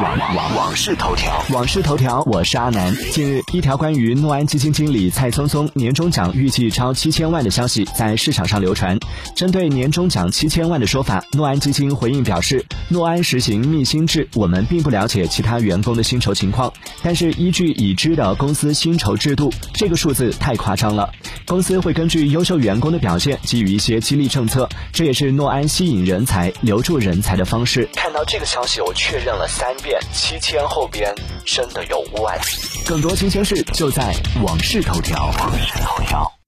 网网网事头条，网事头条，我是阿南。近日，一条关于诺安基金经理蔡松松年终奖预计超七千万的消息在市场上流传。针对年终奖七千万的说法，诺安基金回应表示，诺安实行密薪制，我们并不了解其他员工的薪酬情况，但是依据已知的公司薪酬制度，这个数字太夸张了。公司会根据优秀员工的表现给予一些激励政策，这也是诺安吸引人才、留住人才的方式。看到这个消息，我确认了三遍，七千后边真的有万。更多新鲜事就在网事头条。网事头条。